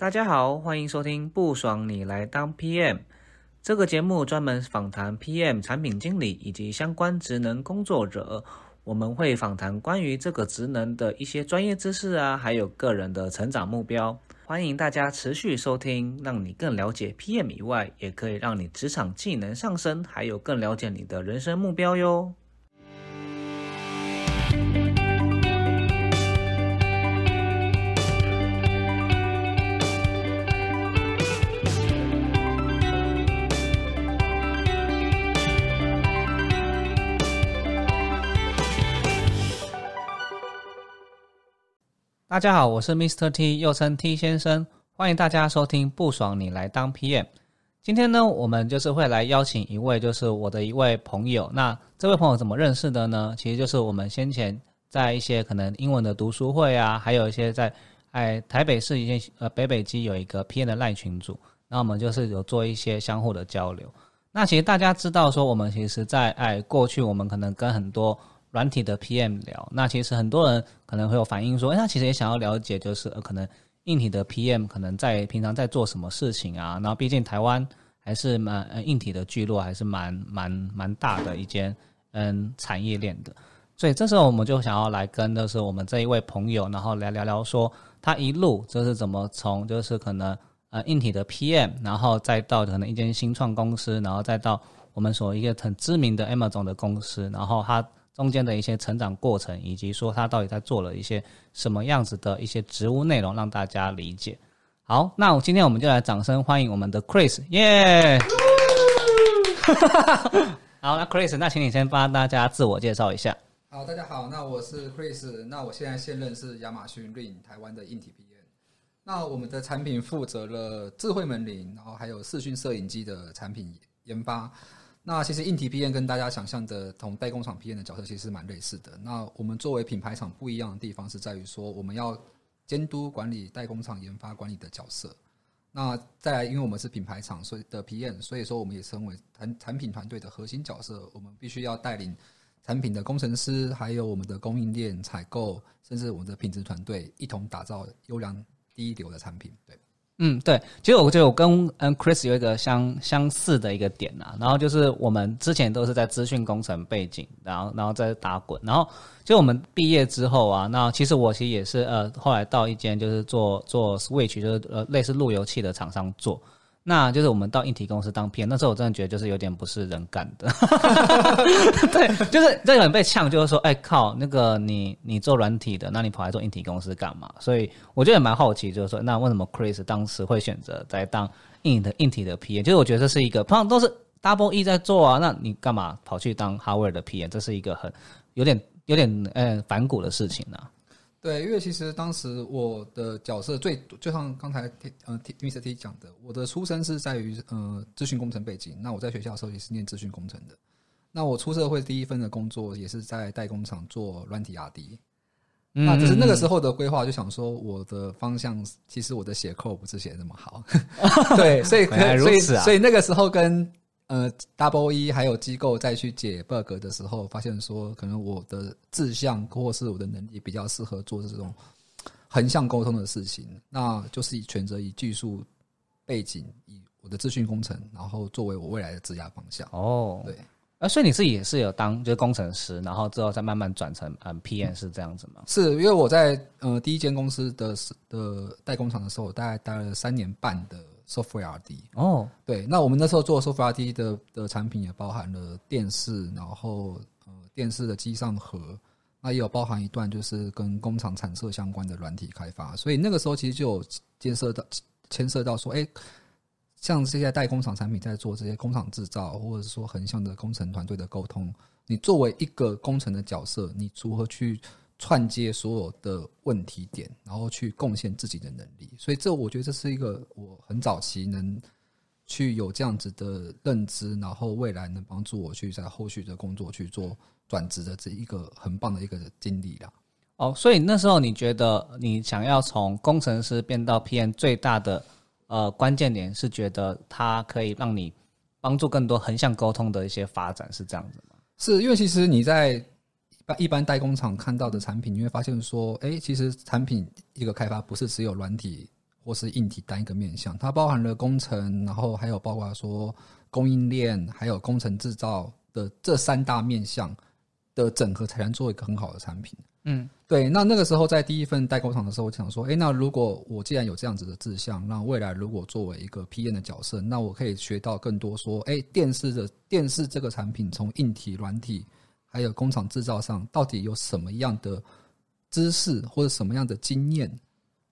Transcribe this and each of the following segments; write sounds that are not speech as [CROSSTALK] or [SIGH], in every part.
大家好，欢迎收听不爽你来当 PM 这个节目，专门访谈 PM 产品经理以及相关职能工作者。我们会访谈关于这个职能的一些专业知识啊，还有个人的成长目标。欢迎大家持续收听，让你更了解 PM 以外，也可以让你职场技能上升，还有更了解你的人生目标哟。大家好，我是 Mr. T，又称 T 先生，欢迎大家收听不爽你来当 PM。今天呢，我们就是会来邀请一位，就是我的一位朋友。那这位朋友怎么认识的呢？其实就是我们先前在一些可能英文的读书会啊，还有一些在哎台北市一些呃北北基有一个 PM 的赖群组，那我们就是有做一些相互的交流。那其实大家知道说，我们其实在哎过去我们可能跟很多软体的 PM 聊，那其实很多人可能会有反映说，哎，他其实也想要了解，就是呃，可能硬体的 PM 可能在平常在做什么事情啊？然后毕竟台湾还是蛮呃硬体的聚落，还是蛮蛮蛮大的一间嗯产业链的。所以这时候我们就想要来跟就是我们这一位朋友，然后来聊聊说他一路就是怎么从就是可能呃硬体的 PM，然后再到可能一间新创公司，然后再到我们所一个很知名的 Amazon 的公司，然后他。中间的一些成长过程，以及说他到底在做了一些什么样子的一些职务内容，让大家理解。好，那我今天我们就来掌声欢迎我们的 Chris，耶！[LAUGHS] 好，那 Chris，那请你先帮大家自我介绍一下。好，大家好，那我是 Chris，那我现在现任是亚马逊 Ring 台湾的硬体 PM。那我们的产品负责了智慧门铃，然后还有视讯摄影机的产品研发。那其实硬体 PM 跟大家想象的同代工厂 PM 的角色其实是蛮类似的。那我们作为品牌厂不一样的地方是在于说，我们要监督管理代工厂研发管理的角色。那再来，因为我们是品牌厂，所以的 PM，所以说我们也称为产产品团队的核心角色。我们必须要带领产品的工程师，还有我们的供应链、采购，甚至我们的品质团队，一同打造优良第一流的产品。对。嗯，对，其实我觉得我跟嗯 Chris 有一个相相似的一个点呐，然后就是我们之前都是在资讯工程背景，然后然后再打滚，然后就我们毕业之后啊，那其实我其实也是呃后来到一间就是做做 Switch，就是呃类似路由器的厂商做。那就是我们到硬体公司当 PM，那时候我真的觉得就是有点不是人干的，[LAUGHS] 对，就是这个人被呛，就是说，哎靠，那个你你做软体的，那你跑来做硬体公司干嘛？所以我觉得也蛮好奇，就是说，那为什么 Chris 当时会选择在当硬的硬体的 PM？就是我觉得这是一个，通常都是 Double E 在做啊，那你干嘛跑去当 Hardware 的 PM？这是一个很有点有点呃反骨的事情呢。对，因为其实当时我的角色最就像刚才呃 T Mr T 讲的，我的出身是在于呃资讯工程背景。那我在学校的时候也是念资讯工程的。那我出社会第一份的工作也是在代工厂做软体 R&D。那只是那个时候的规划，就想说我的方向其实我的写扣不是写那么好。[LAUGHS] 对，所以所以所以那个时候跟。呃，Double E 还有机构再去解 bug 的时候，发现说可能我的志向或是我的能力比较适合做这种横向沟通的事情，那就是以选择以技术背景，以我的资讯工程，然后作为我未来的职业方向。哦，对，啊，所以你自己也是有当就是工程师，然后之后再慢慢转成嗯 PM 是这样子吗？是因为我在呃第一间公司的的代工厂的时候，我大概待了三年半的。Software R&D 哦，对，那我们那时候做 Software R&D 的的产品也包含了电视，然后呃电视的机上盒，那也有包含一段就是跟工厂产色相关的软体开发，所以那个时候其实就有牵涉到牵涉到说，哎，像这些代工厂产品在做这些工厂制造，或者是说横向的工程团队的沟通，你作为一个工程的角色，你如何去？串接所有的问题点，然后去贡献自己的能力，所以这我觉得这是一个我很早期能去有这样子的认知，然后未来能帮助我去在后续的工作去做转职的这一个很棒的一个经历啦。哦，所以那时候你觉得你想要从工程师变到 PM 最大的呃关键点是觉得它可以让你帮助更多横向沟通的一些发展，是这样子吗？是因为其实你在。一般代工厂看到的产品，你会发现说，哎，其实产品一个开发不是只有软体或是硬体单一个面向，它包含了工程，然后还有包括说供应链，还有工程制造的这三大面向的整合，才能做一个很好的产品。嗯，对。那那个时候在第一份代工厂的时候，我想说，哎，那如果我既然有这样子的志向，那未来如果作为一个 PM 的角色，那我可以学到更多，说，哎，电视的电视这个产品从硬体、软体，还有工厂制造上，到底有什么样的知识或者什么样的经验？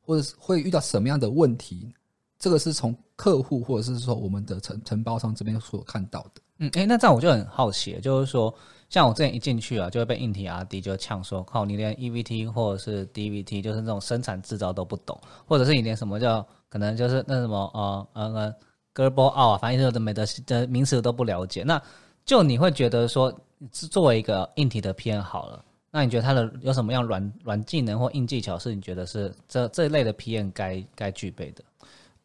或者是会遇到什么样的问题？这个是从客户或者是说我们的承承包商这边所看到的。嗯，哎，那这样我就很好奇，就是说，像我之前一进去啊，就会被硬体 R D 就呛说，靠，你连 E V T 或者是 D V T，就是那种生产制造都不懂，或者是你连什么叫可能就是那什么呃呃 Gerber out 啊，反正有的没的的名词都不了解。那就你会觉得说，作为一个硬体的 P N 好了。那你觉得它的有什么样软软技能或硬技巧是你觉得是这这一类的 PM 该该具备的？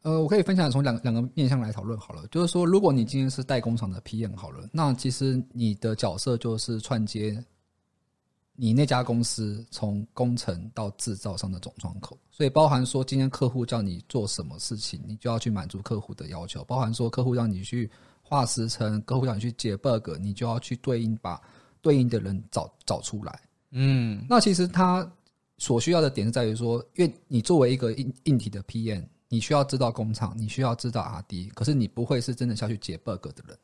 呃，我可以分享从两两个面向来讨论好了。就是说，如果你今天是代工厂的 PM 好了，那其实你的角色就是串接你那家公司从工程到制造上的总窗口。所以，包含说今天客户叫你做什么事情，你就要去满足客户的要求；，包含说客户让你去画时程，客户想去解 bug，你就要去对应把对应的人找找出来。嗯，那其实它所需要的点是在于说，因为你作为一个硬硬体的 PM，你需要知道工厂，你需要知道 RD，可是你不会是真的下去解 bug 的人。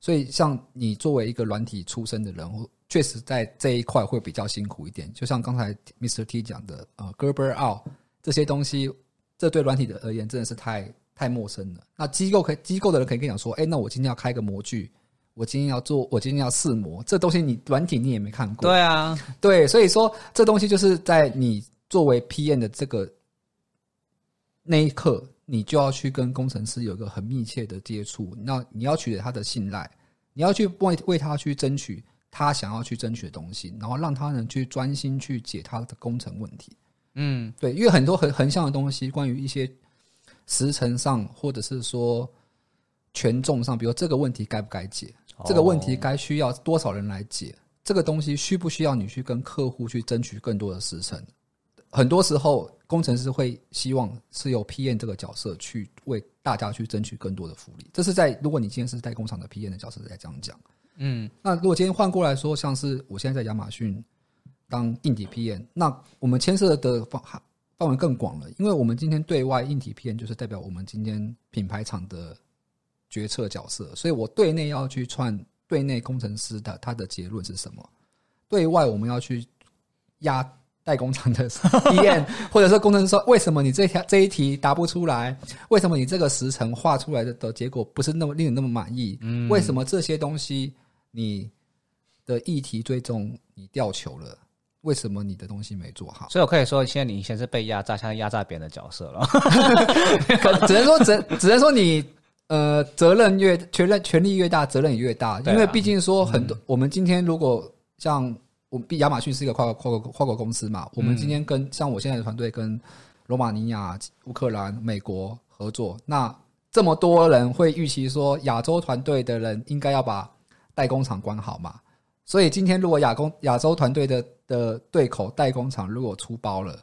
所以，像你作为一个软体出身的人，确实在这一块会比较辛苦一点。就像刚才 Mr. T 讲的，呃，Gerber out 这些东西，这对软体的而言真的是太太陌生了。那机构可以机构的人可以跟你讲说，哎，那我今天要开个模具。我今天要做，我今天要试模，这东西你软体你也没看过。对啊，对，所以说这东西就是在你作为 PM 的这个那一刻，你就要去跟工程师有一个很密切的接触。那你要取得他的信赖，你要去为为他去争取他想要去争取的东西，然后让他能去专心去解他的工程问题。嗯，对，因为很多横横向的东西，关于一些时程上，或者是说权重上，比如这个问题该不该解。这个问题该需要多少人来解？这个东西需不需要你去跟客户去争取更多的时程？很多时候，工程师会希望是由 PM 这个角色去为大家去争取更多的福利。这是在如果你今天是代工厂的 PM 的角色在这样讲。嗯，那如果今天换过来说，像是我现在在亚马逊当硬体 PM，那我们牵涉的范范围更广了，因为我们今天对外硬体 PM 就是代表我们今天品牌厂的。决策角色，所以我对内要去串对内工程师的他的结论是什么？对外我们要去压代工厂的 [LAUGHS] 体验，或者说工程师说为什么你这条这一题答不出来？为什么你这个时程画出来的的结果不是那么令人那么满意？嗯，为什么这些东西你的议题最终你掉球了？为什么你的东西没做好？所以我可以说，现在你以前是被压榨，现在压榨别人的角色了。[LAUGHS] 只能说，只只能说你。呃，责任越权任权力越大，责任也越大。因为毕竟说很多，我们今天如果像我们亚马逊是一个跨国跨国跨国公司嘛，我们今天跟像我现在的团队跟罗马尼亚、乌克兰、美国合作，那这么多人会预期说亚洲团队的人应该要把代工厂关好嘛？所以今天如果亚工亚洲团队的的对口代工厂如果出包了，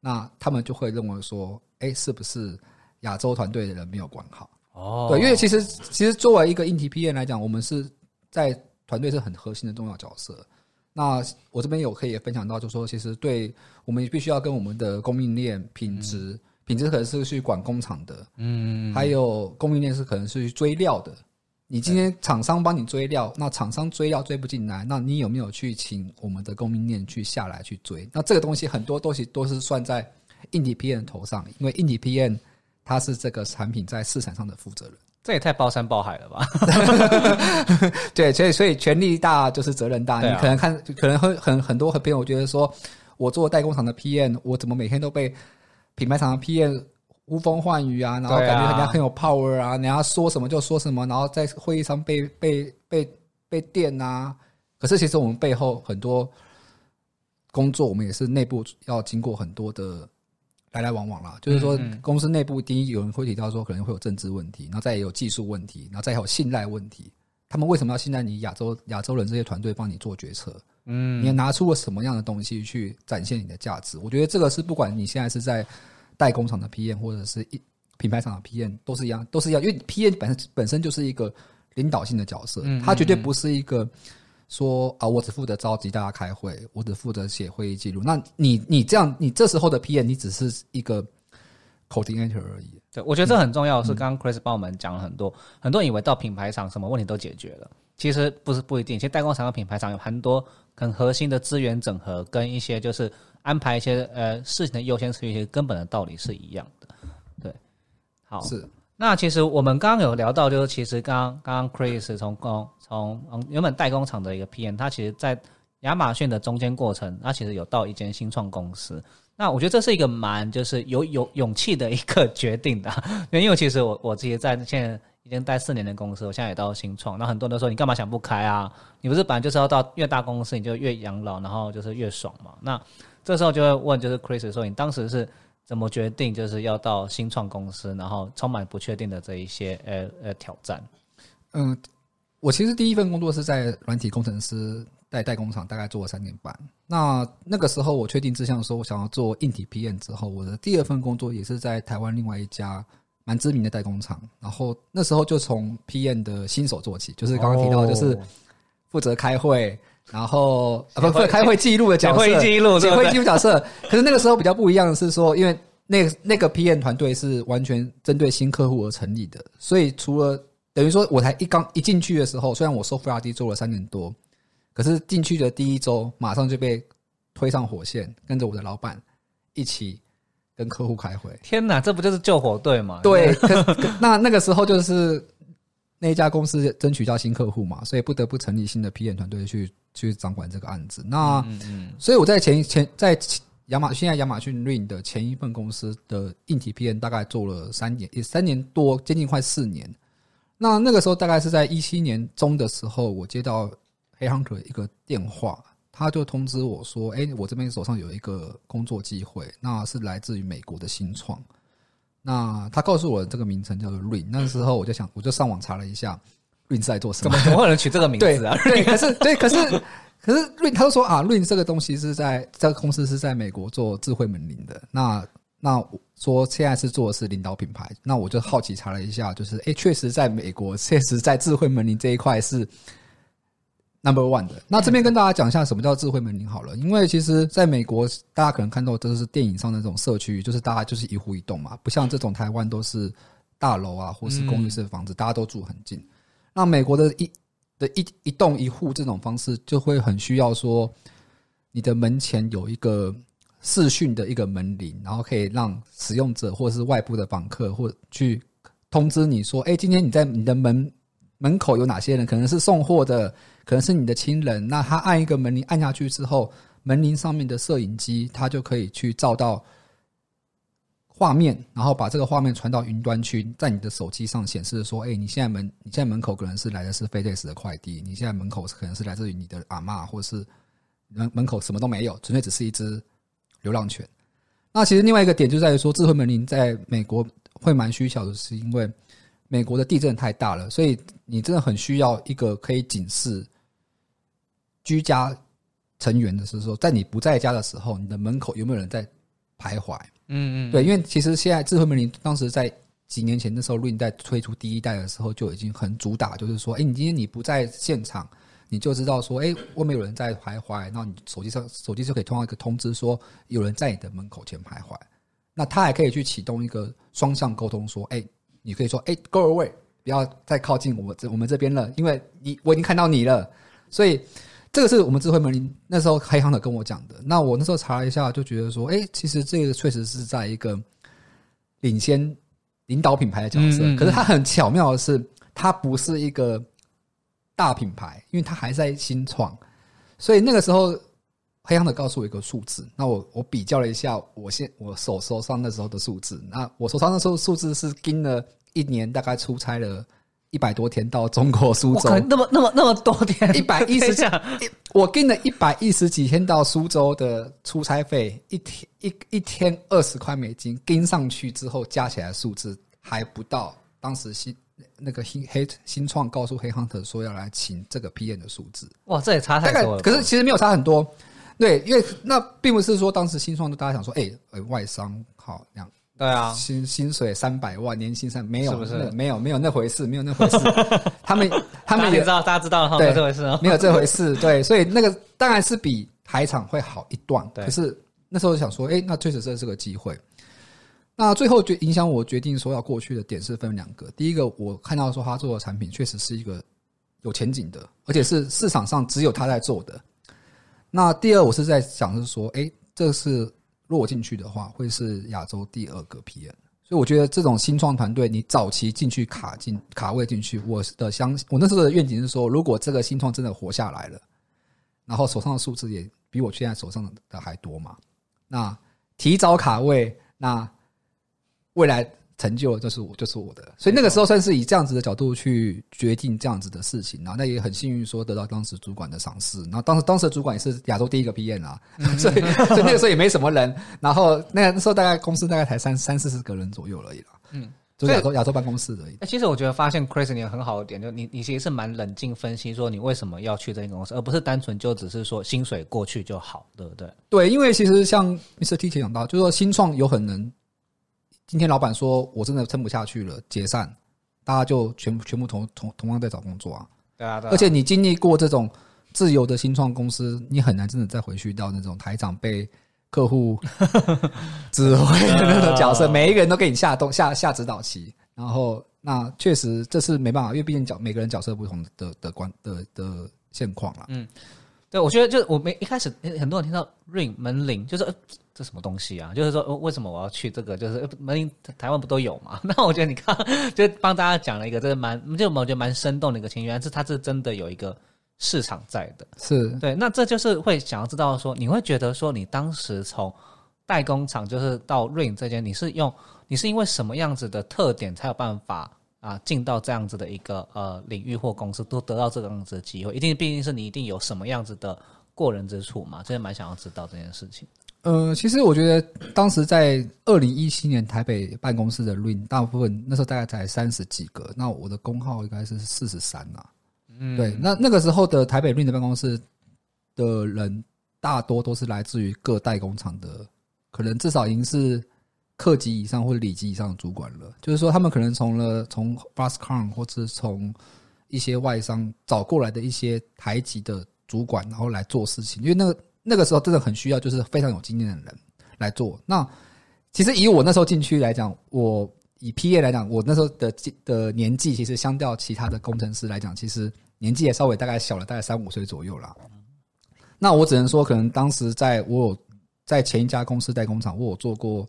那他们就会认为说，哎，是不是亚洲团队的人没有管好？哦，对，因为其实其实作为一个硬体 PM 来讲，我们是在团队是很核心的重要角色。那我这边有可以分享到，就说其实对我们必须要跟我们的供应链品质，品质可能是去管工厂的，嗯，还有供应链是可能是去追料的。你今天厂商帮你追料，那厂商追料追不进来，那你有没有去请我们的供应链去下来去追？那这个东西很多东西都是算在硬体 PM 头上，因为硬体 PM。他是这个产品在市场上的负责人，这也太包山包海了吧？[LAUGHS] 对，所以所以权力大就是责任大。你可能看，可能很很很多朋友觉得说，我做代工厂的 PM，我怎么每天都被品牌厂的 PM 呼风唤雨啊？然后感觉人家很有 power 啊，人家说什么就说什么，然后在会议上被被被被电啊。可是其实我们背后很多工作，我们也是内部要经过很多的。来来往往啦，就是说公司内部第一有人会提到说可能会有政治问题，然后再有技术问题，然后再有信赖问题。他们为什么要信赖你亚洲亚洲人这些团队帮你做决策？嗯，你拿出了什么样的东西去展现你的价值？我觉得这个是不管你现在是在代工厂的 PM 或者是一品牌厂的 PM 都是一样，都是一样，因为 PM 本身本身就是一个领导性的角色，他绝对不是一个说啊，我只负责召集大家开会，我只负责写会议记录。那你你这样，你这时候的 PM 你只是一个 coordinator 而已。对，我觉得这很重要。是刚刚 Chris 帮我们讲了很多，很多人以为到品牌厂什么问题都解决了，其实不是不一定。其实代工厂和品牌厂有很多很核心的资源整合，跟一些就是安排一些呃事情的优先次序，一些根本的道理是一样的。对，好是。那其实我们刚刚有聊到，就是其实刚刚刚 Chris 从工从原本代工厂的一个 PM，他其实在亚马逊的中间过程，他其实有到一间新创公司。那我觉得这是一个蛮就是有有勇气的一个决定的，[LAUGHS] 因为其实我我自己在现在已经待四年的公司，我现在也到新创，那很多人都说你干嘛想不开啊？你不是本来就是要到越大公司你就越养老，然后就是越爽嘛？那这时候就会问，就是 Chris 说你当时是怎么决定就是要到新创公司，然后充满不确定的这一些呃呃挑战？嗯，我其实第一份工作是在软体工程师。在代工厂大概做了三年半，那那个时候我确定志向说，我想要做硬体 PM 之后，我的第二份工作也是在台湾另外一家蛮知名的代工厂，然后那时候就从 PM 的新手做起，就是刚刚提到，就是负责开会，然后不不开会记录的角色，会记录，会记录角色。可是那个时候比较不一样的是说，因为那那个 PM 团队是完全针对新客户而成立的，所以除了等于说我才一刚一进去的时候，虽然我 Software D 做了三年多。可是进去的第一周，马上就被推上火线，跟着我的老板一起跟客户开会。天哪，这不就是救火队吗？对，[LAUGHS] 那那个时候就是那一家公司争取到新客户嘛，所以不得不成立新的 PM 团队去去掌管这个案子。那所以我在前前在亚马现在亚马逊 Rain 的前一份公司的硬体 PM 大概做了三年，也三年多，接近快四年。那那个时候大概是在一七年中的时候，我接到。黑 hunter 一个电话，他就通知我说：“哎，我这边手上有一个工作机会，那是来自于美国的新创。那他告诉我这个名称叫做 Rain。那时候我就想，我就上网查了一下，Rain 在做什么？怎么会有人取这个名字啊？对，可 [LAUGHS] 是对，可是可是 [LAUGHS] Rain，他就说啊，Rain 这个东西是在这个公司是在美国做智慧门铃的。那那说现在是做的是领导品牌。那我就好奇查了一下，就是哎，确实在美国，[LAUGHS] 确实在智慧门铃这一块是。” Number one 的，那这边跟大家讲一下什么叫智慧门铃好了，因为其实在美国，大家可能看到都是电影上的那种社区，就是大家就是一户一栋嘛，不像这种台湾都是大楼啊，或是公寓式的房子，大家都住很近。那美国的一的一一栋一户这种方式，就会很需要说，你的门前有一个视讯的一个门铃，然后可以让使用者或是外部的访客或去通知你说，哎，今天你在你的门门口有哪些人？可能是送货的。可能是你的亲人，那他按一个门铃按下去之后，门铃上面的摄影机，它就可以去照到画面，然后把这个画面传到云端去，在你的手机上显示说：“哎，你现在门，你现在门口可能是来的是 FedEx 的快递，你现在门口可能是来自于你的阿妈，或者是门门口什么都没有，纯粹只是一只流浪犬。”那其实另外一个点就在于说，智慧门铃在美国会蛮需求的，是因为美国的地震太大了，所以你真的很需要一个可以警示。居家成员的是说，在你不在家的时候，你的门口有没有人在徘徊？嗯嗯，对，因为其实现在智慧门铃当时在几年前的时候，录音带推出第一代的时候就已经很主打，就是说，哎，你今天你不在现场，你就知道说，哎，外面有人在徘徊，然后你手机上手机就可以通过一个通知，说有人在你的门口前徘徊。那他还可以去启动一个双向沟通，说，哎，你可以说，哎，Go away，不要再靠近我这我们这边了，因为你我已经看到你了，所以。这个是我们智慧门铃那时候黑行的跟我讲的。那我那时候查了一下，就觉得说，哎，其实这个确实是在一个领先领导品牌的角色。可是它很巧妙的是，它不是一个大品牌，因为它还在新创。所以那个时候黑行的告诉我一个数字，那我我比较了一下，我现我手手上那时候的数字，那我手上那时候数字是跟了一年，大概出差了。一百多天到中国苏州，那么那么那么多天，一百一十几，[LAUGHS] 我跟了一百一十几天到苏州的出差费，一天一一天二十块美金，跟上去之后加起来数字还不到当时新那个新黑新创告诉黑 hunter 说要来请这个 PM 的数字，哇，这也差太多了。可是其实没有差很多，对，因为那并不是说当时新创的大家想说，哎，外商好两。对啊，薪薪水三百万，年薪三没有，是不是？没有，没有那回事，没有那回事。[LAUGHS] 他们他们也知道，大家知道哈，没有这回事哦，没有这回事。对，所以那个当然是比台场会好一段。可是那时候想说，哎，那确实这是个机会。那最后就影响我决定说要过去的点是分两个。第一个，我看到说他做的产品确实是一个有前景的，而且是市场上只有他在做的。那第二，我是在想是说，哎，这是落进去的话，会是亚洲第二个 PM。所以我觉得这种新创团队，你早期进去卡进卡位进去，我的相我那时候的愿景是说，如果这个新创真的活下来了，然后手上的数字也比我现在手上的还多嘛，那提早卡位，那。未来成就就是我，就是我的，所以那个时候算是以这样子的角度去决定这样子的事情然后那也很幸运说得到当时主管的赏识，然后当时当时的主管也是亚洲第一个 PM 啊，[LAUGHS] 所以所以那个时候也没什么人，然后那个时候大概公司大概才三三四十个人左右而已啦，嗯，就亚洲亚洲办公室而已。其实我觉得发现 Chris 你很好的点，就你你其实是蛮冷静分析说你为什么要去这间公司，而不是单纯就只是说薪水过去就好，对不对？对，因为其实像 Mr. T 讲到，就是说新创有很能。今天老板说：“我真的撑不下去了，解散，大家就全全部同同同样在找工作啊。”对啊，而且你经历过这种自由的新创公司，你很难真的再回去到那种台长被客户 [LAUGHS] 指挥的那种角色，每一个人都给你下动下下指导棋。然后，那确实这是没办法，因为毕竟角每个人角色不同的的关的的现况了。嗯，对，我觉得就我们一开始很多人听到 ring 门铃，就是。这什么东西啊？就是说，为什么我要去这个？就是门铃台湾不都有嘛？[LAUGHS] 那我觉得你看，[LAUGHS] 就帮大家讲了一个，这个蛮就我觉得蛮生动的一个情缘，是它是真的有一个市场在的。是对，那这就是会想要知道说，你会觉得说，你当时从代工厂就是到 Rain 这间，你是用你是因为什么样子的特点才有办法啊进到这样子的一个呃领域或公司，都得到这个样子的机会？一定毕竟是你一定有什么样子的过人之处嘛？真的蛮想要知道这件事情。呃，其实我觉得当时在二零一七年台北办公室的 Rain，大部分那时候大概才三十几个，那我的工号应该是四十三呐。嗯，对，那那个时候的台北 Rain 的办公室的人，大多都是来自于各代工厂的，可能至少已经是客级以上或者里级以上的主管了。就是说，他们可能从了从 Fastcon 或者从一些外商找过来的一些台级的主管，然后来做事情，因为那个。那个时候真的很需要，就是非常有经验的人来做。那其实以我那时候进去来讲，我以 P A 来讲，我那时候的的年纪，其实相较其他的工程师来讲，其实年纪也稍微大概小了，大概三五岁左右啦。那我只能说，可能当时在我有在前一家公司代工厂，我有做过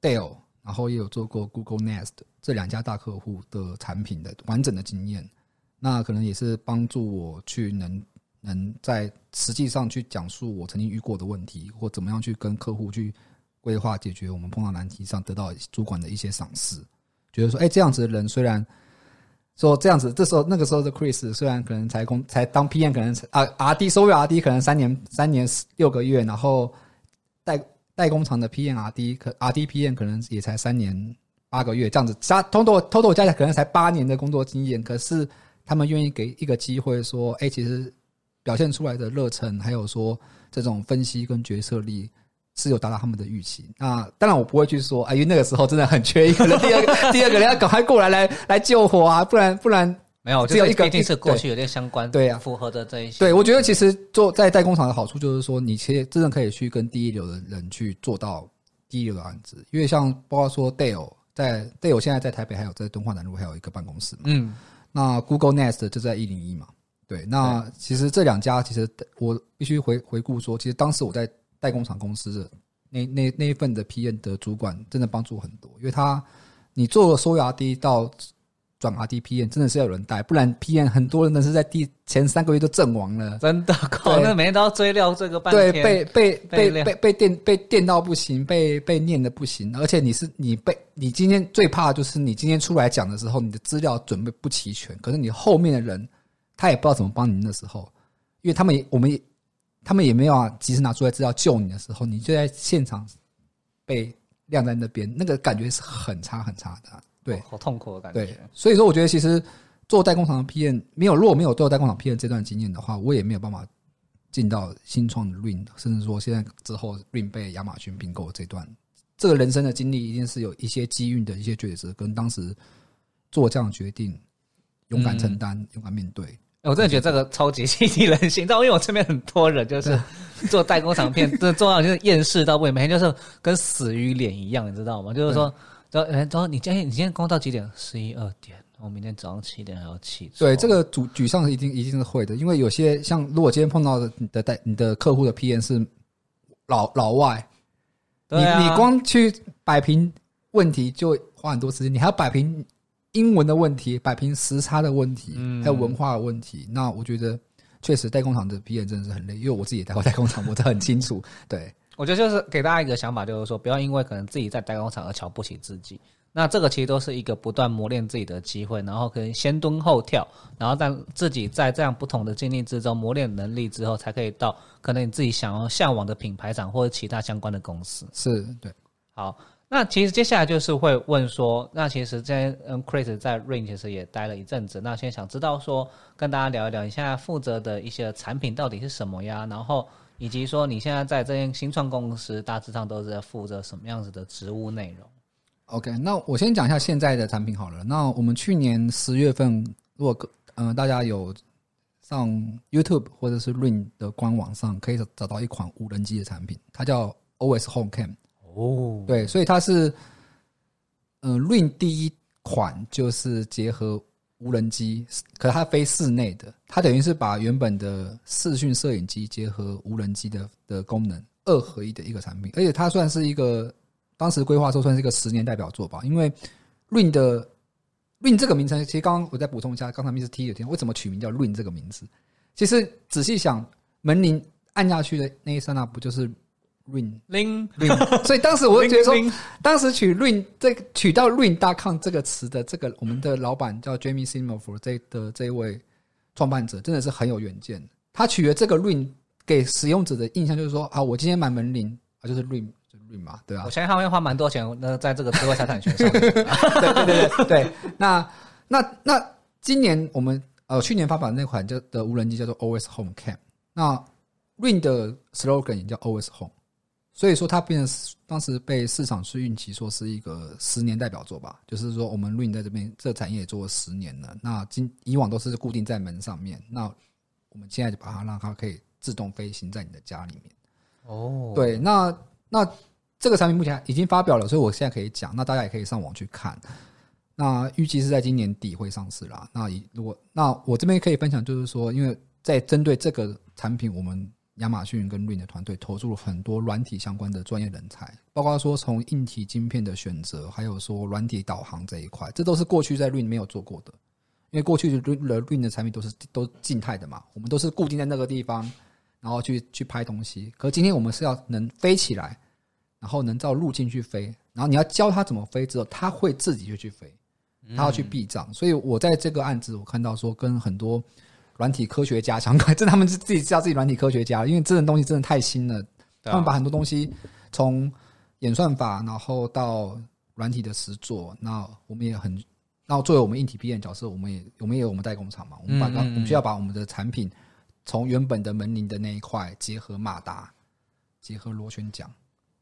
Dell，然后也有做过 Google Nest 这两家大客户的产品的完整的经验，那可能也是帮助我去能。能在实际上去讲述我曾经遇过的问题，或怎么样去跟客户去规划解决我们碰到难题上得到主管的一些赏识，觉得说，哎，这样子的人虽然说这样子，这时候那个时候的 Chris 虽然可能才工才当 PM，可能啊 RD 收入 RD 可能三年三年六个月，然后代工厂的 PM RD 可 R D P N 可能也才三年八个月这样子，加 total total 加起来可能才八年的工作经验，可是他们愿意给一个机会说，哎，其实。表现出来的热忱，还有说这种分析跟决策力，是有达到他们的预期。那当然，我不会去说，哎，因为那个时候真的很缺一个人，第二个第二个人要赶快过来来来救火啊，不然不然没有，只有一个一定是过去有点相关，对呀，符合的这一些。对，我觉得其实做在代工厂的好处就是说，你其实真的可以去跟第一流的人去做到第一流的案子，因为像包括说 Dale 在 Dale 现在在台北，还有在敦化南路还有一个办公室嘛，嗯，那 Google Nest 就在一零一嘛。对，那其实这两家，其实我必须回回顾说，其实当时我在代工厂公司的那那那一份的 PM 的主管，真的帮助很多，因为他你做收牙低到转 RDPN，真的是要有人带，不然 PN 很多人呢是在第前三个月都阵亡了，真的，可能每天都要追料这个半天，对，被被被被被电被电到不行，被被念的不行，而且你是你被你今天最怕就是你今天出来讲的时候，你的资料准备不齐全，可是你后面的人。他也不知道怎么帮您的时候，因为他们也，我们也，他们也没有啊，及时拿出来资料救你的时候，你就在现场被晾在那边，那个感觉是很差很差的，对，好痛苦的感觉。对，所以说我觉得其实做代工厂的 PM 没有，如果没有做代工厂 PM 这段经验的话，我也没有办法进到新创的 Rain，甚至说现在之后 Rain 被亚马逊并购这段这个人生的经历一定是有一些机遇的一些抉择，跟当时做这样决定，勇敢承担，勇敢面对。我真的觉得这个超级激励人心，你知道，因为我身边很多人就是做代工厂片，[LAUGHS] 这重要就是厌世到不行，每天就是跟死鱼脸一样，你知道吗？就是说，说，哎，说你今天你今天工到几点？十一二点，我明天早上七点还要起。对，这个沮沮丧是一定一定是会的，因为有些像如果今天碰到的你的代你的客户的 PM 是老老外，你你光去摆平问题就花很多时间，你还要摆平。英文的问题，摆平时差的问题，还有文化的问题。那我觉得，确实代工厂的 P N 真的是很累，因为我自己也待过代工厂，我都很清楚。对，我觉得就是给大家一个想法，就是说不要因为可能自己在代工厂而瞧不起自己。那这个其实都是一个不断磨练自己的机会，然后可能先蹲后跳，然后让自己在这样不同的经历之中磨练能力之后，才可以到可能你自己想要向往的品牌厂或者其他相关的公司。是对，好。那其实接下来就是会问说，那其实在嗯，Chris 在 Rain 其实也待了一阵子，那现在想知道说，跟大家聊一聊你现在负责的一些产品到底是什么呀？然后以及说你现在在这间新创公司大致上都是在负责什么样子的职务内容？OK，那我先讲一下现在的产品好了。那我们去年十月份，如果嗯大家有上 YouTube 或者是 Rain 的官网上，可以找到一款无人机的产品，它叫 OS Home Cam。哦，对，所以它是，嗯，Rain 第一款就是结合无人机，可它飞室内的，它等于是把原本的视讯摄影机结合无人机的的功能二合一的一个产品，而且它算是一个当时规划说算是一个十年代表作吧，因为 Ring 的 Ring 这个名称，其实刚刚我再补充一下，刚才 Mr T 有听为什么取名叫 Ring 这个名字，其实仔细想，门铃按下去的那一刹那，不就是？ring ring，所以当时我觉得说，当时取 ring 这取到 ring 大抗这个词的这个我们的老板叫 Jamie Simoff 这的这一位创办者真的是很有远见。他取了这个 ring 给使用者的印象就是说啊，我今天买门铃啊，就是 ring 就 ring 嘛，对吧？我相信他会花蛮多钱那在这个智慧财产权上。对对对对，那那那今年我们呃去年发表那款叫的无人机叫做 OS Home Cam，那 ring 的 slogan 也叫 OS Home。所以说，它变成当时被市场去运气说是一个十年代表作吧。就是说，我们 Rain 在这边这产业也做了十年了。那今以往都是固定在门上面，那我们现在就把它让它可以自动飞行在你的家里面。哦，对，那那这个产品目前已经发表了，所以我现在可以讲，那大家也可以上网去看。那预计是在今年底会上市啦。那如果那我这边可以分享，就是说，因为在针对这个产品，我们。亚马逊跟 Rain 的团队投入了很多软体相关的专业人才，包括说从硬体晶片的选择，还有说软体导航这一块，这都是过去在 Rain 没有做过的。因为过去的 Rain 的产品都是都静态的嘛，我们都是固定在那个地方，然后去去拍东西。可是今天我们是要能飞起来，然后能照路径去飞，然后你要教他怎么飞之后，他会自己就去飞，他要去避障。所以我在这个案子，我看到说跟很多。软体科学家相关，[LAUGHS] 这他们是自己叫自己软体科学家，因为这种东西真的太新了。他们把很多东西从演算法，然后到软体的实作，那我们也很，那作为我们硬体 P N 角色，我们也我们也有我们代工厂嘛，我们把我们需要把我们的产品从原本的门铃的那一块结合马达，结合螺旋桨，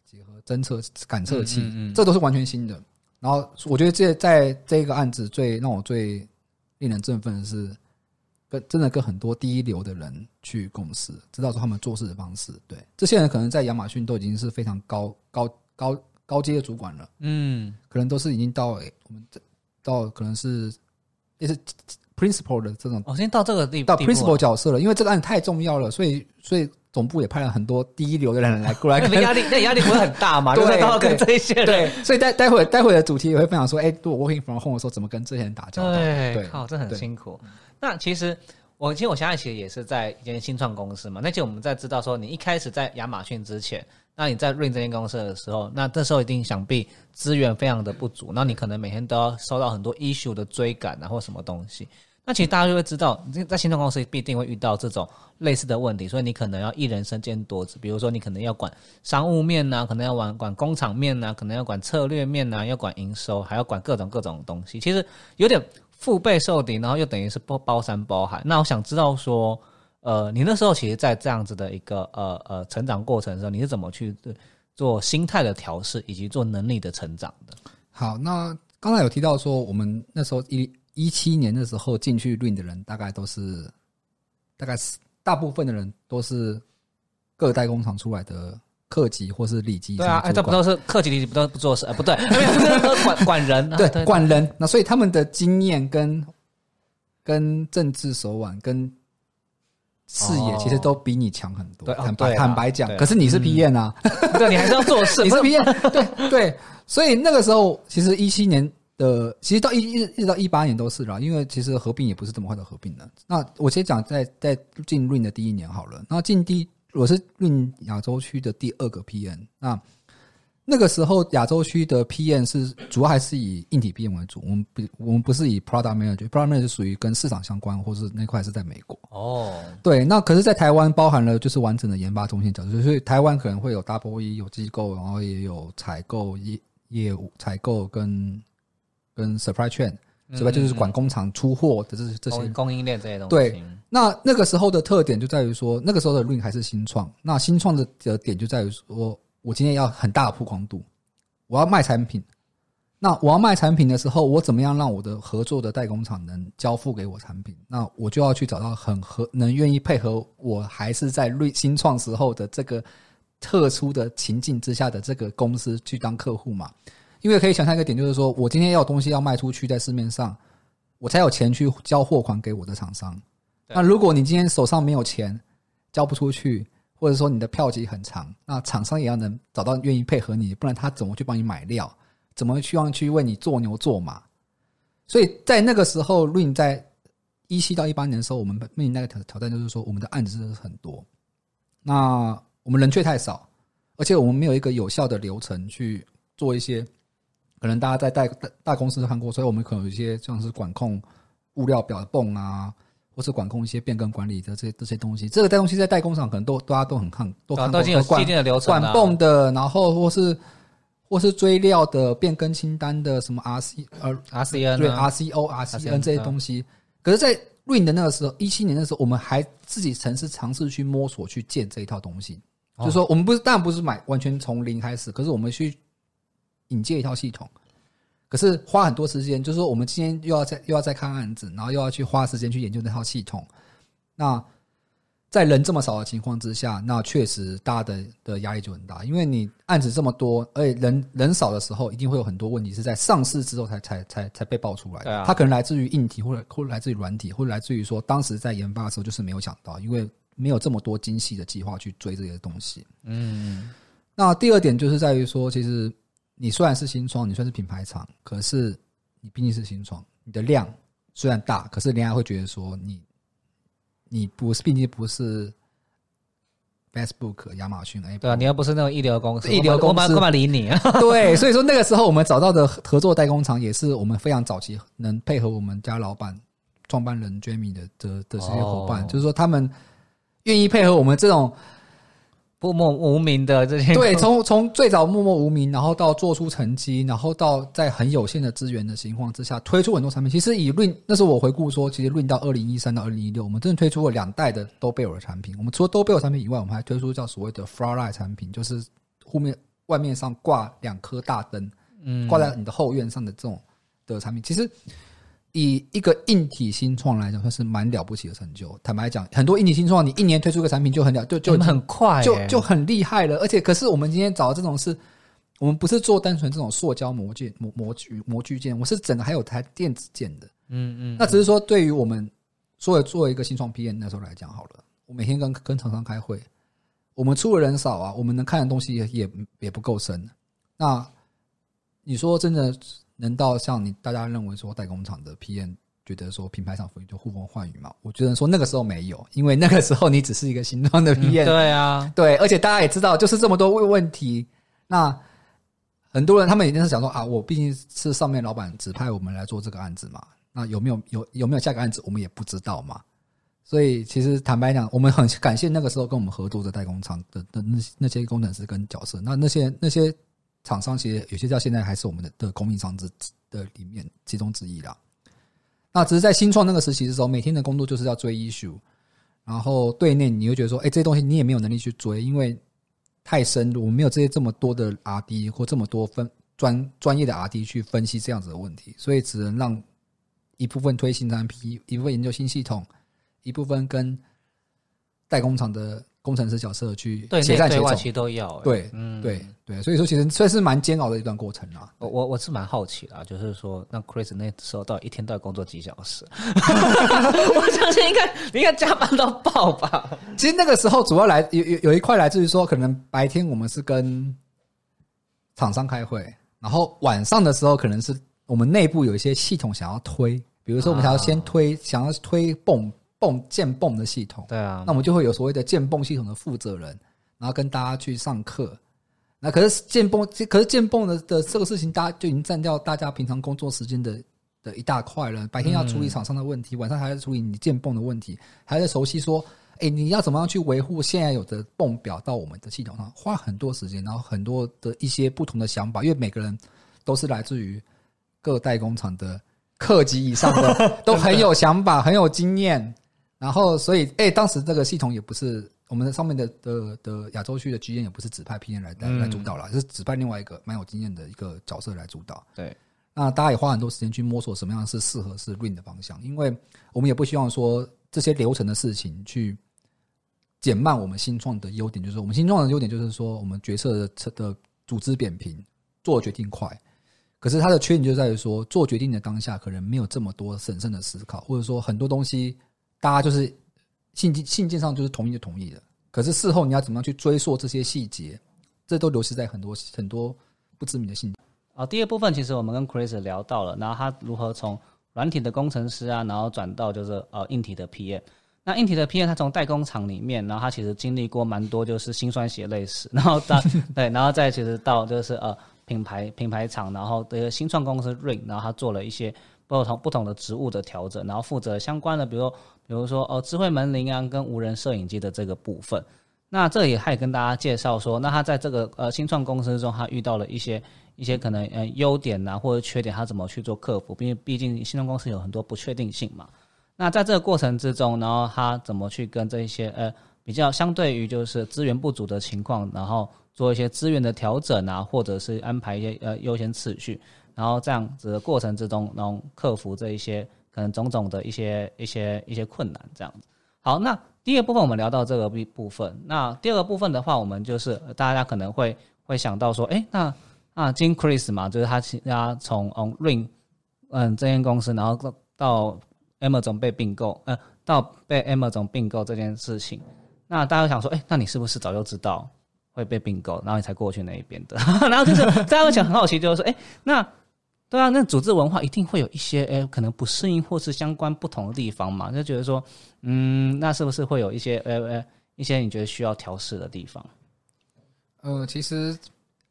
结合侦测感测器，这都是完全新的。然后我觉得这在这个案子最让我最令人振奋的是。跟真的跟很多第一流的人去共事，知道说他们做事的方式。对，这些人可能在亚马逊都已经是非常高高高高阶的主管了。嗯，可能都是已经到我们这到可能是也是 principal 的这种。哦，先到这个地到 principal 角色了，因为这个案子太重要了，所以所以总部也派了很多第一流的人来过来。[LAUGHS] 那压力那压力不会很大嘛？[LAUGHS] 对，都要跟这些人。对，所以待待会待会的主题也会分享说，哎，我 working from home 的时候怎么跟这些人打交道？对，靠，这很辛苦。那其实我其实我现在其实也是在一间新创公司嘛。那其实我们在知道说，你一开始在亚马逊之前，那你在 Rain 这间公司的时候，那这时候一定想必资源非常的不足，那你可能每天都要收到很多 issue 的追赶啊，或什么东西。那其实大家就会知道，在新创公司必定会遇到这种类似的问题，所以你可能要一人身兼多职。比如说，你可能要管商务面呐，可能要管管工厂面呐，可能要管策略面呐，要管营收，还要管各种各种东西。其实有点。腹背受敌，然后又等于是包包山包海。那我想知道说，呃，你那时候其实，在这样子的一个呃呃成长过程的时候，你是怎么去做心态的调试以及做能力的成长的。好，那刚才有提到说，我们那时候一一七年的时候进去 Rain 的人，大概都是，大概是大部分的人都是各代工厂出来的客级或是里级。对啊，哎，这不都是客级里级不都不做事？[LAUGHS] 哎，不对，[LAUGHS] 管管人，对，管人。那所以他们的经验跟跟政治手腕跟。视野其实都比你强很多，坦白坦白讲，可是你是 P N 啊，对，你还是要做事，[LAUGHS] 你是 P N，对对，所以那个时候其实一七年的，其实到一一直到一八年都是啦，因为其实合并也不是这么快的合并的。那我先讲在在进 Rain 的第一年好了，那进第我是 Rain 亚洲区的第二个 P N，那。那个时候，亚洲区的 PM 是主要还是以硬体 PM 为主。我们不，我们不是以 Product Manager，Product Manager 属于跟市场相关，或是那块是在美国。哦，对，那可是，在台湾包含了就是完整的研发中心角色，所以台湾可能会有 Double E 有机构，然后也有采购业业务，采购跟跟 Supply Chain，Supply 就是管工厂出货的这这些供应链这些东西。对，那那个时候的特点就在于说，那个时候的 Ring 还是新创，那新创的的点就在于说。我今天要很大的曝光度，我要卖产品。那我要卖产品的时候，我怎么样让我的合作的代工厂能交付给我产品？那我就要去找到很合能愿意配合我，还是在瑞新创时候的这个特殊的情境之下的这个公司去当客户嘛？因为可以想象一个点，就是说我今天要东西要卖出去，在市面上，我才有钱去交货款给我的厂商。那如果你今天手上没有钱，交不出去。或者说你的票期很长，那厂商也要能找到愿意配合你，不然他怎么去帮你买料？怎么去望去为你做牛做马？所以在那个时候，Rain 在一七到一八年的时候，我们面临那个挑挑战就是说，我们的案子真的是很多，那我们人却太少，而且我们没有一个有效的流程去做一些，可能大家在大大公司都看过，所以我们可能有一些像是管控物料表的泵啊。或是管控一些变更管理的这这些东西，这个代东西在代工厂可能都大家都很看，都都已经有既定的流程管泵的，然后或是或是追料的变更清单的什么 R C 呃 R C N 对 R C O R C N 这些东西。可是，在 Rain 的那个时候，一七年的时候，我们还自己尝试尝试去摸索去建这一套东西，就是说我们不是当然不是买完全从零开始，可是我们去引进一套系统。可是花很多时间，就是说我们今天又要再又要再看案子，然后又要去花时间去研究那套系统。那在人这么少的情况之下，那确实大家的的压力就很大，因为你案子这么多，而且人人少的时候，一定会有很多问题是在上市之后才才才才被爆出来的。它可能来自于硬体，或者或者来自于软体，或者来自于说当时在研发的时候就是没有想到，因为没有这么多精细的计划去追这些东西。嗯，那第二点就是在于说，其实。你虽然是新创，你算是品牌厂，可是你毕竟是新创，你的量虽然大，可是人家会觉得说你，你不是，毕竟不是 Facebook、亚马逊，哎，对啊，你又不是那种一流公司，一流公司干嘛理你啊？[LAUGHS] 对，所以说那个时候我们找到的合作代工厂，也是我们非常早期能配合我们家老板、创办人 Jamie 的的的这些伙伴，就是说他们愿意配合我们这种。默默无名的这些，对，从从最早默默无名，然后到做出成绩，然后到在很有限的资源的情况之下推出很多产品。其实以论，那时候我回顾说，其实论到二零一三到二零一六，我们真的推出了两代的都贝尔的产品。我们除了都贝尔产品以外，我们还推出叫所谓的 f l o r i 产品，就是后面外面上挂两颗大灯，嗯，挂在你的后院上的这种的产品。其实。以一个硬体新创来讲，算是蛮了不起的成就。坦白讲，很多硬体新创，你一年推出个产品就很了，就就很快，就就很厉害了。而且，可是我们今天找的这种是，我们不是做单纯这种塑胶模件、模模具、模具件，我是整个还有台电子件的。嗯嗯。那只是说，对于我们所有作为一个新创 PM 那时候来讲，好了，我每天跟跟厂商开会，我们出的人少啊，我们能看的东西也也也不够深。那你说真的？能到像你大家认为说代工厂的 PM 觉得说品牌厂福利就呼风唤雨嘛？我觉得说那个时候没有，因为那个时候你只是一个新装的 PM。对啊，对，而且大家也知道，就是这么多问问题。那很多人他们一定是想说啊，我毕竟是上面老板指派我们来做这个案子嘛。那有没有有有没有下个案子，我们也不知道嘛。所以其实坦白讲，我们很感谢那个时候跟我们合作的代工厂的的那那些工程师跟角色。那那些那些。厂商其实有些到现在还是我们的的供应商之的里面其中之一啦。那只是在新创那个时期的时候，每天的工作就是要追 issue，然后对内你会觉得说，哎，这些东西你也没有能力去追，因为太深入，我们没有这些这么多的 R D 或这么多分专专业的 R D 去分析这样子的问题，所以只能让一部分推新产品，一部分研究新系统，一部分跟代工厂的。工程师角色去协战协作，其实都要对，嗯，对对，所以说其实算是蛮煎熬的一段过程啊。我我我是蛮好奇的，就是说，那 Chris 那时候到一天到底工作几小时？[LAUGHS] [LAUGHS] 我相信应该应该加班到爆吧。其实那个时候主要来有有有一块来自于说，可能白天我们是跟厂商开会，然后晚上的时候可能是我们内部有一些系统想要推，比如说我们想要先推，想要推泵。泵建泵的系统，对啊，那我们就会有所谓的建泵系统的负责人，然后跟大家去上课。那可是建泵，可是建泵的的这个事情，大家就已经占掉大家平常工作时间的的一大块了。白天要处理厂商的问题，晚上还要处理你建泵的问题，还在熟悉说，哎，你要怎么样去维护现在有的泵表到我们的系统上，花很多时间，然后很多的一些不同的想法，因为每个人都是来自于各代工厂的客级以上的，[LAUGHS] 都很有想法，很有经验。然后，所以，哎，当时这个系统也不是我们的上面的的的亚洲区的 GM 也不是指派 PM 来来来主导了，是指派另外一个蛮有经验的一个角色来主导。对，那大家也花很多时间去摸索什么样是适合是 Run 的方向，因为我们也不希望说这些流程的事情去减慢我们新创的优点，就是我们新创的优点就是说我们决策的的组织扁平，做决定快。可是它的缺点就在于说做决定的当下可能没有这么多审慎的思考，或者说很多东西。大家就是信信信件上就是同意就同意了，可是事后你要怎么样去追溯这些细节，这都流失在很多很多不知名的信。啊，第二部分其实我们跟 Chris 聊到了，然后他如何从软体的工程师啊，然后转到就是呃硬体的 PM。那硬体的 PM 他从代工厂里面，然后他其实经历过蛮多就是辛酸血泪史，然后到 [LAUGHS] 对，然后再其实到就是呃品牌品牌厂，然后这个新创公司 Ring，然后他做了一些。不同不同的职务的调整，然后负责相关的，比如比如说哦，智慧门铃啊，跟无人摄影机的这个部分。那这也还跟大家介绍说，那他在这个呃新创公司中，他遇到了一些一些可能呃优点呐，或者缺点，他怎么去做克服？因为毕竟新创公司有很多不确定性嘛。那在这个过程之中，然后他怎么去跟这些呃比较相对于就是资源不足的情况，然后做一些资源的调整啊，或者是安排一些呃优先次序。然后这样子的过程之中，然后克服这一些可能种种的一些一些一些困难，这样子。好，那第一个部分我们聊到这个部部分。那第二个部分的话，我们就是大家可能会会想到说，哎，那啊，金 Chris 嘛，就是他他从 On Ring 嗯这间公司，然后到到 Emma 总被并购，呃，到被 Emma 总并购这件事情，那大家想说，哎，那你是不是早就知道会被并购，然后你才过去那一边的？[LAUGHS] 然后就是大家会想很好奇，就是说，哎，那。对啊，那组织文化一定会有一些诶，可能不适应或是相关不同的地方嘛，就觉得说，嗯，那是不是会有一些呃呃一些你觉得需要调试的地方？呃，其实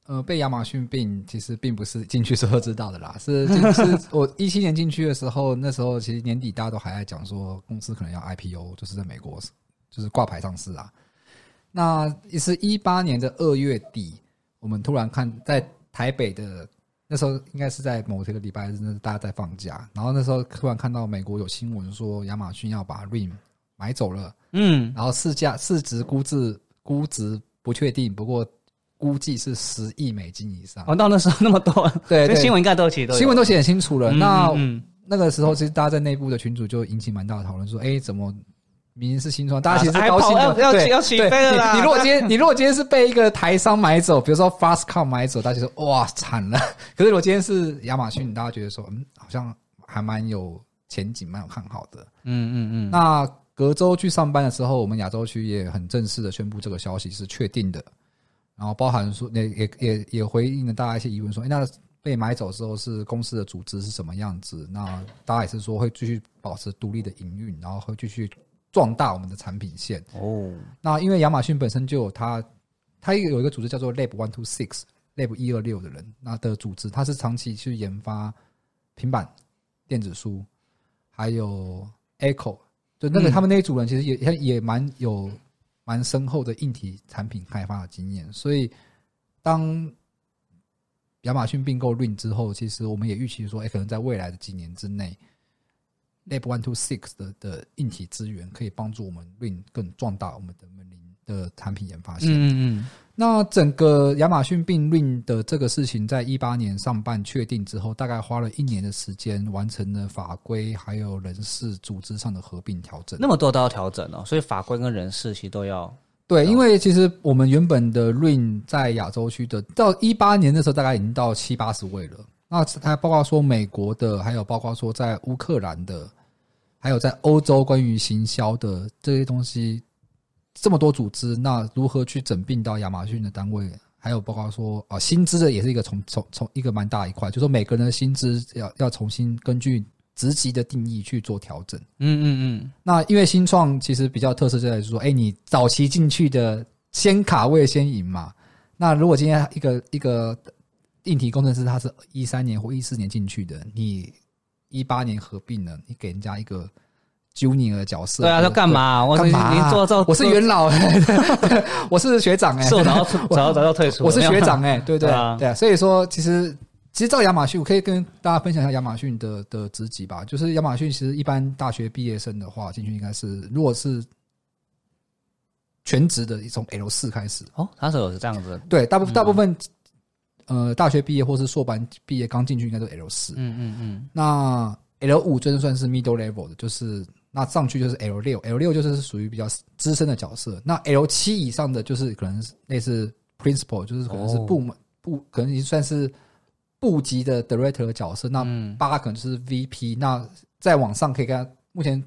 呃被亚马逊并其实并不是进去时候知道的啦，是 [LAUGHS] 是我一七年进去的时候，那时候其实年底大家都还在讲说公司可能要 IPO，就是在美国就是挂牌上市啊。那也是一八年的二月底，我们突然看在台北的。那时候应该是在某一个礼拜日，那大家在放假，然后那时候突然看到美国有新闻说亚马逊要把 RIM 买走了，嗯，然后市价市值估值估值不确定，不过估计是十亿美金以上。哦，到那时候那么多，对，新闻应该都写，新闻都写很清楚了。那那个时候其实大家在内部的群组就引起蛮大的讨论，说，哎，怎么？明明是新创，大家其实高兴的，要要起飞了啦！你如果今天，你如果今天是被一个台商买走，比如说 Fastcom 买走，大家说哇惨了。[LAUGHS] 可是如果今天是亚马逊，大家觉得说嗯，好像还蛮有前景，蛮有看好的。嗯嗯嗯。那隔周去上班的时候，我们亚洲区也很正式的宣布这个消息是确定的，然后包含说也也也也回应了大家一些疑问，说那被买走之后是公司的组织是什么样子？那大家也是说会继续保持独立的营运，然后会继续。壮大我们的产品线哦。那因为亚马逊本身就有它，它有一个组织叫做 Lab One Two Six，Lab 一二六的人，那的组织，它是长期去研发平板电子书，还有 Echo，就那个他们那一组人其实也也也蛮有蛮深厚的硬体产品开发的经验。所以当亚马逊并购 Ring 之后，其实我们也预期说，哎，可能在未来的几年之内。Lab One Two Six 的的硬体资源可以帮助我们 Win 更壮大我们的门铃的产品研发线。嗯嗯。那整个亚马逊并运的这个事情，在一八年上半确定之后，大概花了一年的时间，完成了法规还有人事组织上的合并调整。那么多都要调整哦，所以法规跟人事其实都要。对，因为其实我们原本的 Rain 在亚洲区的，到一八年的时候，大概已经到七八十位了。那还包括说美国的，还有包括说在乌克兰的，还有在欧洲关于行销的这些东西。这么多组织，那如何去整并到亚马逊的单位？还有包括说啊，薪资的也是一个从从从一个蛮大一块，就是说每个人的薪资要要重新根据职级的定义去做调整。嗯嗯嗯。那因为新创其实比较特色就在于说，哎，你早期进去的先卡位先赢嘛。那如果今天一个一个硬体工程师，他是一三年或一四年进去的，你一八年合并了，你给人家一个。junior 的角色，对啊，要干嘛？我干嘛？做做，我是元老，[LAUGHS] 我是学长哎，是 [LAUGHS] 我早早早就退出，我是学长哎，[LAUGHS] 对对对啊，所以说其实其实照亚马逊，我可以跟大家分享一下亚马逊的的职级吧。就是亚马逊其实一般大学毕业生的话进去应该是，如果是全职的，从 L 四开始哦，他是有是这样子，对，大部大部分呃大学毕业或是硕班毕业刚进去应该都 L 四，嗯嗯嗯，那 L 五真的算是 middle level 的，就是。那上去就是 L 六，L 六就是属于比较资深的角色。那 L 七以上的就是可能类似 principal，就是可能是部门部，可能已经算是部级的 director 的角色。那八可能就是 VP。那再往上可以看，目前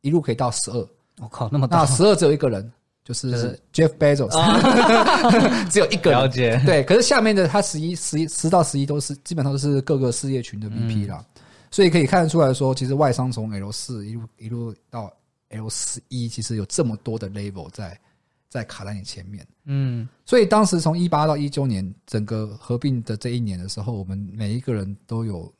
一路可以到十二。我靠，那么大！那十二只有一个人，就是 Jeff Bezos，[LAUGHS] 只有一个。了解。对，可是下面的他十一、十一、十到十一都是基本上都是各个事业群的 VP 啦。所以可以看得出来说，其实外商从 L 四一路一路到 L 十一，其实有这么多的 level 在在卡在你前面。嗯，所以当时从一八到一九年整个合并的这一年的时候，我们每一个人都有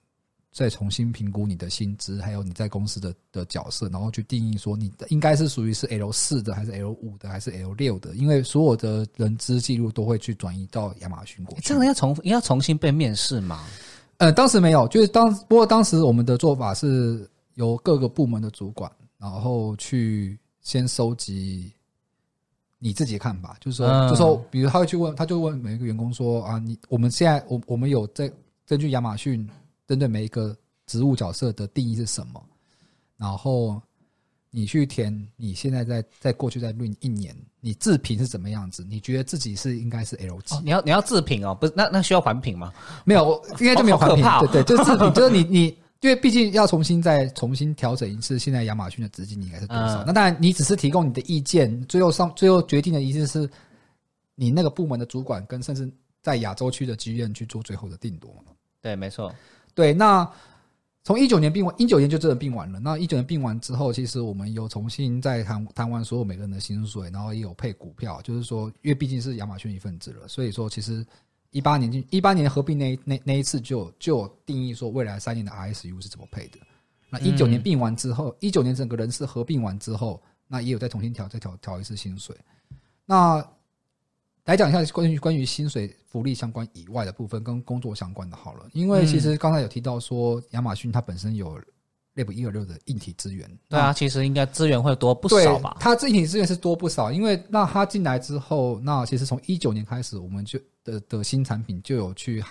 再重新评估你的薪资，还有你在公司的的角色，然后去定义说你应该是属于是 L 四的，还是 L 五的，还是 L 六的？因为所有的人资记录都会去转移到亚马逊过去。这个要重要重新被面试吗？呃，当时没有，就是当不过当时我们的做法是由各个部门的主管，然后去先收集你自己的看法，就是说，就说，比如他会去问，他就问每一个员工说啊，你我们现在我我们有在根据亚马逊针对每一个职务角色的定义是什么，然后。你去填，你现在在在过去在论一年，你自评是怎么样子？你觉得自己是应该是 L 级？你要你要自评哦，不是那那需要环评吗？没有，应该就没有环评。对对，就是自评，就是你你，因为毕竟要重新再重新调整一次，现在亚马逊的资金应该是多少？那当然，你只是提供你的意见，最后上最后决定的一定是你那个部门的主管跟甚至在亚洲区的剧院去做最后的定夺对，没错。对，那。从一九年并完，一九年就真的并完了。那一九年并完之后，其实我们有重新再谈谈完所有每个人的薪水，然后也有配股票，就是说，因为毕竟是亚马逊一份子了，所以说其实一八年一八年合并那那那一次就就定义说未来三年的 RSU 是怎么配的。那一九年并完之后，一九年整个人事合并完之后，那也有再重新调再调调一次薪水。那来讲一下关于关于薪水福利相关以外的部分，跟工作相关的好了。因为其实刚才有提到说，亚马逊它本身有 Lab 一二六的硬体资源。对啊，其实应该资源会多不少吧？它硬体资源是多不少，因为那它进来之后，那其实从一九年开始，我们就的的新产品就有去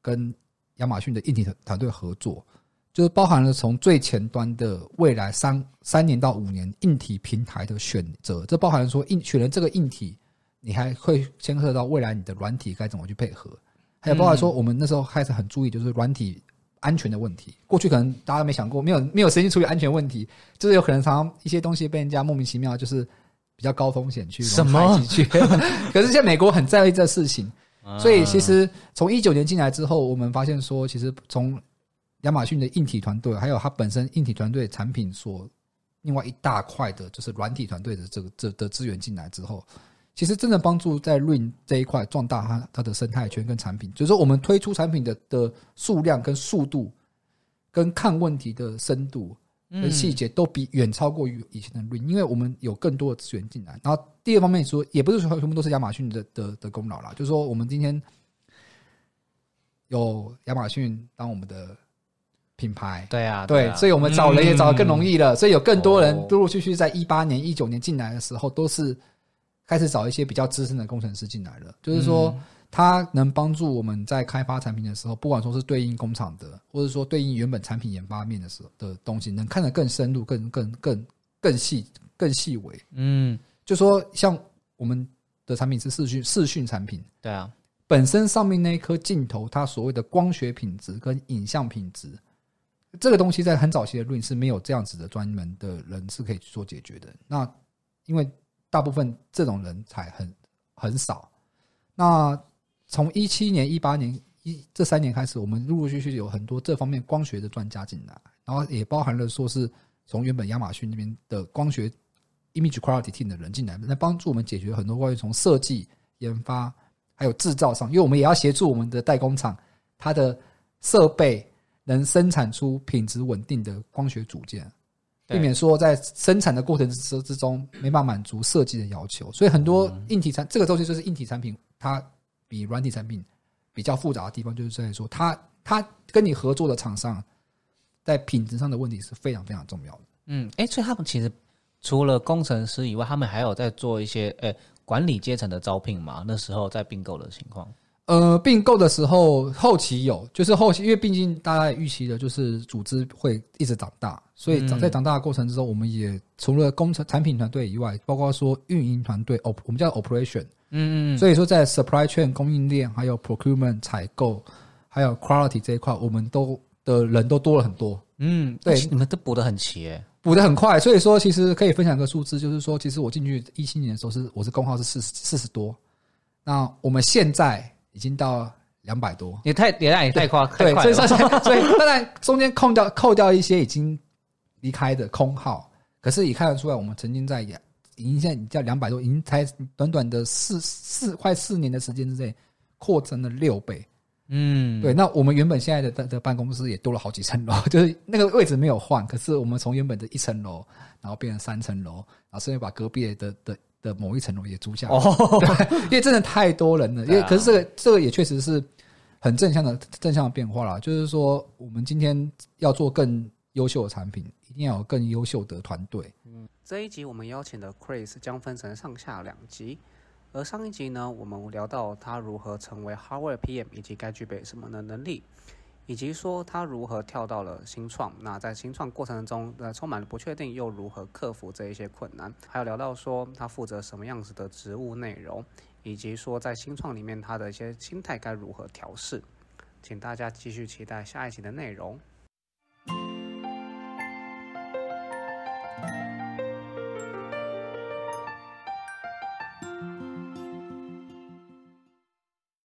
跟亚马逊的硬体团队合作，就是包含了从最前端的未来三三年到五年硬体平台的选择，这包含说硬选了这个硬体。你还会牵涉到未来你的软体该怎么去配合，还有包括说我们那时候开始很注意就是软体安全的问题。过去可能大家没想过，没有没有时间处理安全问题，就是有可能常常一些东西被人家莫名其妙就是比较高风险去什么去。[LAUGHS] 可是现在美国很在意这事情，所以其实从一九年进来之后，我们发现说，其实从亚马逊的硬体团队，还有它本身硬体团队产品所另外一大块的就是软体团队的这个这的资源进来之后。其实真的帮助在 Rain 这一块壮大它它的生态圈跟产品，就是说我们推出产品的的数量跟速度，跟看问题的深度跟细节都比远超过于以前的 Rain，因为我们有更多的资源进来。然后第二方面说，也不是说全部都是亚马逊的的的功劳啦，就是说我们今天有亚马逊当我们的品牌，对啊，对，所以我们找人也找的更容易了，所以有更多人陆陆续续在一八年、一九年进来的时候都是。开始找一些比较资深的工程师进来了，就是说他能帮助我们在开发产品的时候，不管说是对应工厂的，或者说对应原本产品研发面的时候的东西，能看得更深入、更更更更细、更细微。嗯，就说像我们的产品是视讯视讯产品，对啊，本身上面那一颗镜头，它所谓的光学品质跟影像品质。这个东西在很早期的录影是没有这样子的专门的人是可以去做解决的。那因为大部分这种人才很很少。那从一七年、一八年一这三年开始，我们陆陆续续有很多这方面光学的专家进来，然后也包含了说是从原本亚马逊那边的光学 image quality team 的人进来，来帮助我们解决很多关于从设计、研发还有制造上，因为我们也要协助我们的代工厂它的设备。能生产出品质稳定的光学组件，避免说在生产的过程之之中没办法满足设计的要求。所以很多硬体产这个东西就是硬体产品，它比软体产品比较复杂的地方，就是在说它它跟你合作的厂商在品质上的问题是非常非常重要的。嗯，哎，所以他们其实除了工程师以外，他们还有在做一些呃管理阶层的招聘嘛？那时候在并购的情况。呃，并购的时候后期有，就是后期，因为毕竟大家预期的就是组织会一直长大，所以长在长大的过程之中，我们也除了工程产品团队以外，包括说运营团队，op 我们叫 operation，嗯嗯，所以说在 supply chain 供应链，还有 procurement 采购，还有 quality 这一块，我们都的人都多了很多。嗯，对，你们都补的很齐，补的很快，所以说其实可以分享一个数字，就是说，其实我进去一七年的时候是我是工号是四十四十多，那我们现在。已经到两百多，也太也也太夸，对，所以说所以当然中间扣掉扣掉一些已经离开的空号，可是也看得出来，我们曾经在已经现在叫两百多，已经才短短的四四快四年的时间之内扩增了六倍。嗯，对，那我们原本现在的的的办公室也多了好几层楼，就是那个位置没有换，可是我们从原本的一层楼，然后变成三层楼，然后甚至把隔壁的的。的某一层楼也租下，[LAUGHS] 对，因为真的太多人了。因为可是这个这个也确实是很正向的正向的变化啦。就是说，我们今天要做更优秀的产品，一定要有更优秀的团队。嗯，这一集我们邀请的 Chris 将分成上下两集，而上一集呢，我们聊到他如何成为 Hardware PM 以及该具备什么的能力。以及说他如何跳到了新创，那在新创过程中，呃，充满了不确定，又如何克服这一些困难？还有聊到说他负责什么样子的职务内容，以及说在新创里面他的一些心态该如何调试？请大家继续期待下一集的内容。